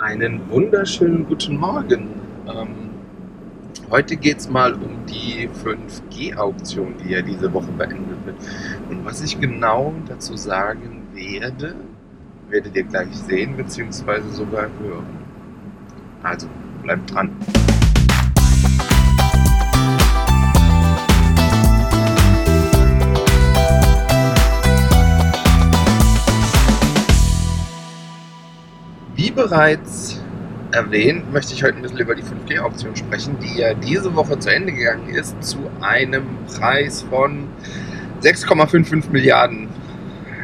Einen wunderschönen guten Morgen. Ähm, heute geht es mal um die 5G-Auktion, die ja diese Woche beendet wird. Und was ich genau dazu sagen werde, werdet ihr gleich sehen bzw. sogar hören. Also bleibt dran. Wie bereits erwähnt, möchte ich heute ein bisschen über die 5G-Auktion sprechen, die ja diese Woche zu Ende gegangen ist, zu einem Preis von 6,55 Milliarden.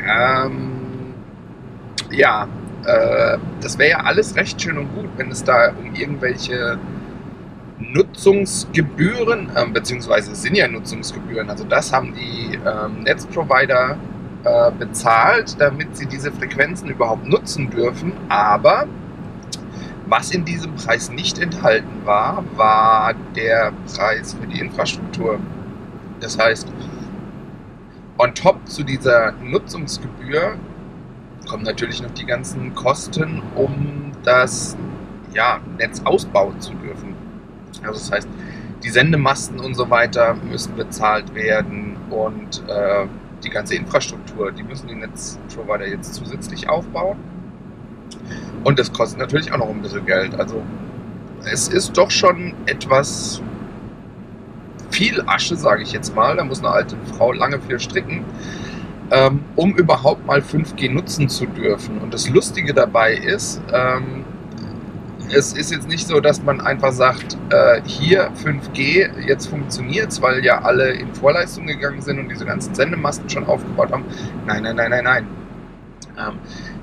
Ähm, ja, äh, das wäre ja alles recht schön und gut, wenn es da um irgendwelche Nutzungsgebühren, äh, beziehungsweise es sind ja Nutzungsgebühren, also das haben die ähm, Netzprovider äh, bezahlt, damit sie diese Frequenzen überhaupt nutzen dürfen. Aber was in diesem Preis nicht enthalten war, war der Preis für die Infrastruktur. Das heißt, on top zu dieser Nutzungsgebühr kommen natürlich noch die ganzen Kosten, um das ja, Netz ausbauen zu dürfen. Also das heißt, die Sendemasten und so weiter müssen bezahlt werden und äh, die ganze Infrastruktur, die müssen die Netzprovider jetzt zusätzlich aufbauen. Und das kostet natürlich auch noch ein bisschen Geld. Also es ist doch schon etwas viel Asche, sage ich jetzt mal. Da muss eine alte Frau lange viel stricken, ähm, um überhaupt mal 5G nutzen zu dürfen. Und das Lustige dabei ist, ähm, es ist jetzt nicht so, dass man einfach sagt, äh, hier 5G, jetzt funktioniert es, weil ja alle in Vorleistung gegangen sind und diese ganzen Sendemasten schon aufgebaut haben. Nein, nein, nein, nein, nein. Ähm,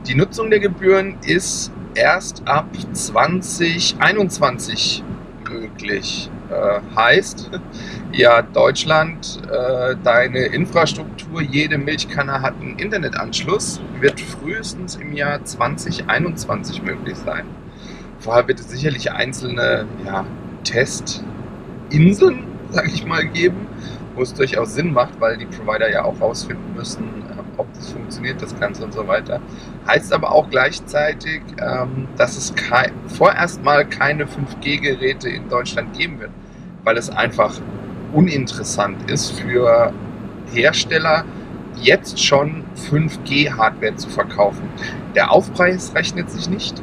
die Nutzung der Gebühren ist erst ab 2021 möglich. Äh, heißt, ja, Deutschland, äh, deine Infrastruktur, jede Milchkanne hat einen Internetanschluss, wird frühestens im Jahr 2021 möglich sein. Vorher wird es sicherlich einzelne ja, Testinseln, sage ich mal, geben, wo es durchaus Sinn macht, weil die Provider ja auch rausfinden müssen, ähm, ob das funktioniert, das Ganze und so weiter. Heißt aber auch gleichzeitig, ähm, dass es vorerst mal keine 5G-Geräte in Deutschland geben wird, weil es einfach uninteressant ist für Hersteller, jetzt schon 5G-Hardware zu verkaufen. Der Aufpreis rechnet sich nicht.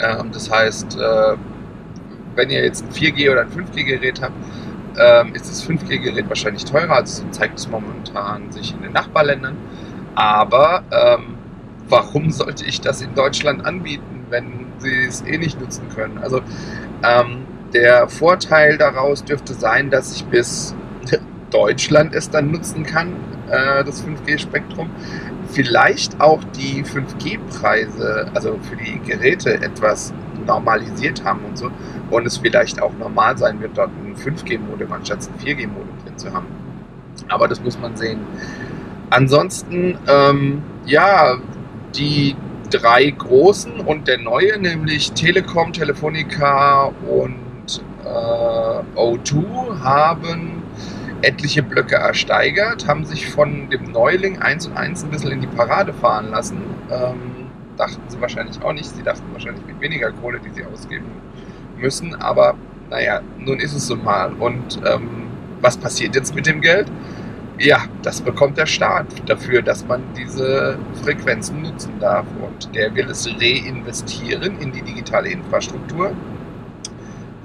Ähm, das heißt, äh, wenn ihr jetzt ein 4G oder ein 5G-Gerät habt, ähm, ist das 5G-Gerät wahrscheinlich teurer. Also so zeigt es momentan sich in den Nachbarländern. Aber ähm, warum sollte ich das in Deutschland anbieten, wenn sie es eh nicht nutzen können? Also ähm, der Vorteil daraus dürfte sein, dass ich bis Deutschland es dann nutzen kann, äh, das 5G-Spektrum vielleicht auch die 5G-Preise, also für die Geräte etwas normalisiert haben und so. Und es vielleicht auch normal sein wird, dort ein 5G-Modem anstatt ein 4G-Modem drin zu haben. Aber das muss man sehen. Ansonsten, ähm, ja, die drei großen und der neue, nämlich Telekom, Telefonica und äh, O2, haben etliche Blöcke ersteigert, haben sich von dem Neuling eins und eins ein bisschen in die Parade fahren lassen. Ähm, dachten sie wahrscheinlich auch nicht. Sie dachten wahrscheinlich mit weniger Kohle, die sie ausgeben müssen. Aber naja, nun ist es so mal. Und ähm, was passiert jetzt mit dem Geld? Ja, das bekommt der Staat dafür, dass man diese Frequenzen nutzen darf. Und der will es reinvestieren in die digitale Infrastruktur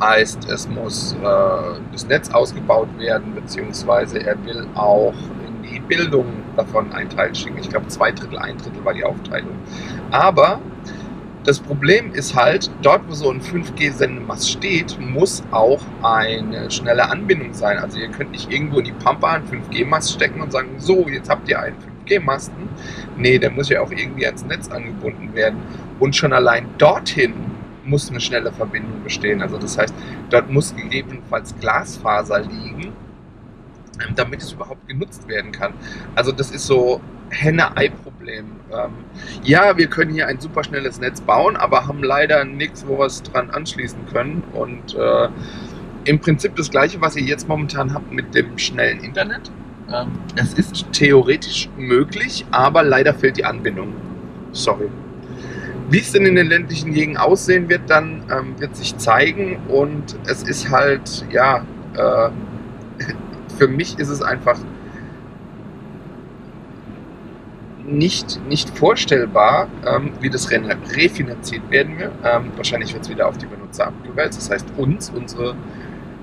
Heißt, es muss äh, das Netz ausgebaut werden, beziehungsweise er will auch in die Bildung davon einen Teil schicken. Ich glaube, zwei Drittel, ein Drittel war die Aufteilung. Aber das Problem ist halt, dort wo so ein 5G-Sendemast steht, muss auch eine schnelle Anbindung sein. Also ihr könnt nicht irgendwo in die Pampa einen 5G-Mast stecken und sagen, so, jetzt habt ihr einen 5G-Masten. Nee, der muss ja auch irgendwie ans Netz angebunden werden. Und schon allein dorthin muss eine schnelle Verbindung bestehen. Also das heißt, dort muss gegebenenfalls Glasfaser liegen, ähm, damit es überhaupt genutzt werden kann. Also das ist so Henne-Ei-Problem. Ähm, ja, wir können hier ein super schnelles Netz bauen, aber haben leider nichts, wo wir es dran anschließen können. Und äh, im Prinzip das gleiche, was ihr jetzt momentan habt mit dem schnellen Internet. Ähm, es ist theoretisch möglich, aber leider fehlt die Anbindung. Sorry. Wie es denn in den ländlichen Gegenden aussehen wird, dann ähm, wird sich zeigen und es ist halt, ja, äh, für mich ist es einfach nicht, nicht vorstellbar, ähm, wie das re refinanziert werden wird. Ähm, wahrscheinlich wird es wieder auf die Benutzer abgewälzt. Das heißt, uns, unsere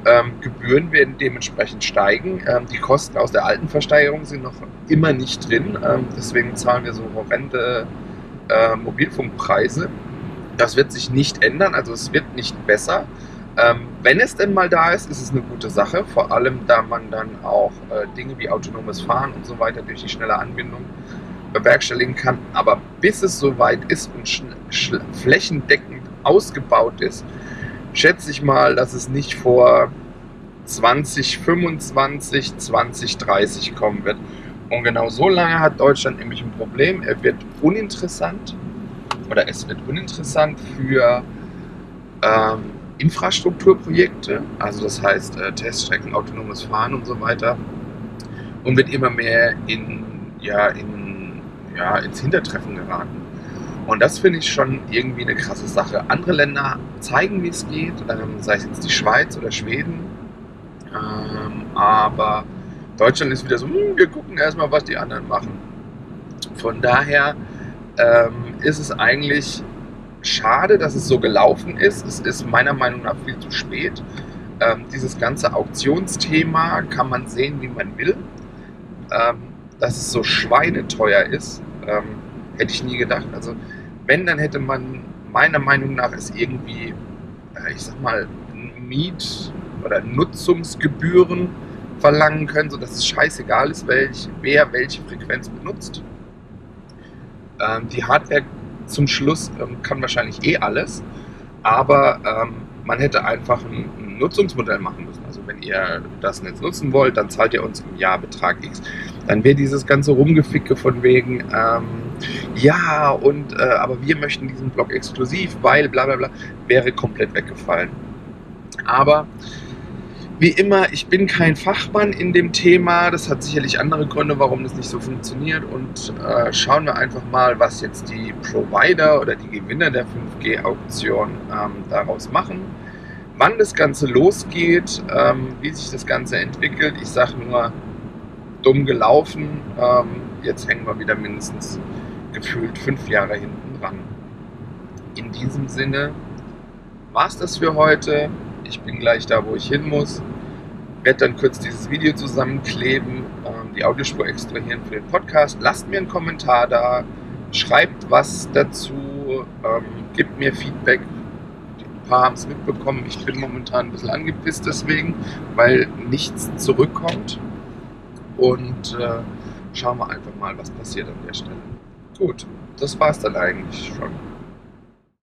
ähm, Gebühren werden dementsprechend steigen. Ähm, die Kosten aus der alten Versteigerung sind noch immer nicht drin. Ähm, deswegen zahlen wir so horrende äh, Mobilfunkpreise. Das wird sich nicht ändern, also es wird nicht besser. Ähm, wenn es denn mal da ist, ist es eine gute Sache, vor allem da man dann auch äh, Dinge wie autonomes Fahren und so weiter durch die schnelle Anbindung bewerkstelligen kann. Aber bis es soweit ist und flächendeckend ausgebaut ist, schätze ich mal, dass es nicht vor 2025, 2030 kommen wird. Und genau so lange hat Deutschland nämlich ein Problem. Er wird uninteressant oder es wird uninteressant für ähm, Infrastrukturprojekte, also das heißt äh, Teststrecken, autonomes Fahren und so weiter, und wird immer mehr in, ja, in, ja, ins Hintertreffen geraten. Und das finde ich schon irgendwie eine krasse Sache. Andere Länder zeigen, wie es geht, ähm, sei es jetzt die Schweiz oder Schweden, ähm, aber Deutschland ist wieder so, hm, wir gucken erstmal, was die anderen machen. Von daher ähm, ist es eigentlich schade, dass es so gelaufen ist. Es ist meiner Meinung nach viel zu spät. Ähm, dieses ganze Auktionsthema kann man sehen, wie man will. Ähm, dass es so schweineteuer ist, ähm, hätte ich nie gedacht. Also wenn, dann hätte man meiner Meinung nach es irgendwie, äh, ich sag mal, Miet- oder Nutzungsgebühren verlangen können, sodass es scheißegal ist, welch, wer welche Frequenz benutzt. Ähm, die Hardware zum Schluss ähm, kann wahrscheinlich eh alles, aber ähm, man hätte einfach ein, ein, Nutzungsmodell machen müssen. Also wenn ihr das Netz nutzen wollt, dann zahlt ihr uns im Jahr Betrag X. Dann wäre dieses ganze Rumgeficke von wegen, ähm, ja, und äh, aber wir möchten diesen Blog exklusiv, weil bla bla bla, wäre komplett weggefallen. Aber wie immer, ich bin kein Fachmann in dem Thema. Das hat sicherlich andere Gründe, warum das nicht so funktioniert. Und äh, schauen wir einfach mal, was jetzt die Provider oder die Gewinner der 5G-Auktion ähm, daraus machen. Wann das Ganze losgeht, ähm, wie sich das Ganze entwickelt. Ich sage nur, dumm gelaufen. Ähm, jetzt hängen wir wieder mindestens gefühlt fünf Jahre hinten dran. In diesem Sinne war es das für heute. Ich bin gleich da, wo ich hin muss. Werde dann kurz dieses Video zusammenkleben, ähm, die Audiospur extrahieren für den Podcast. Lasst mir einen Kommentar da, schreibt was dazu, ähm, gebt mir Feedback. Ein paar haben es mitbekommen. Ich bin momentan ein bisschen angepisst deswegen, weil nichts zurückkommt. Und äh, schauen wir einfach mal, was passiert an der Stelle. Gut, das war es dann eigentlich schon.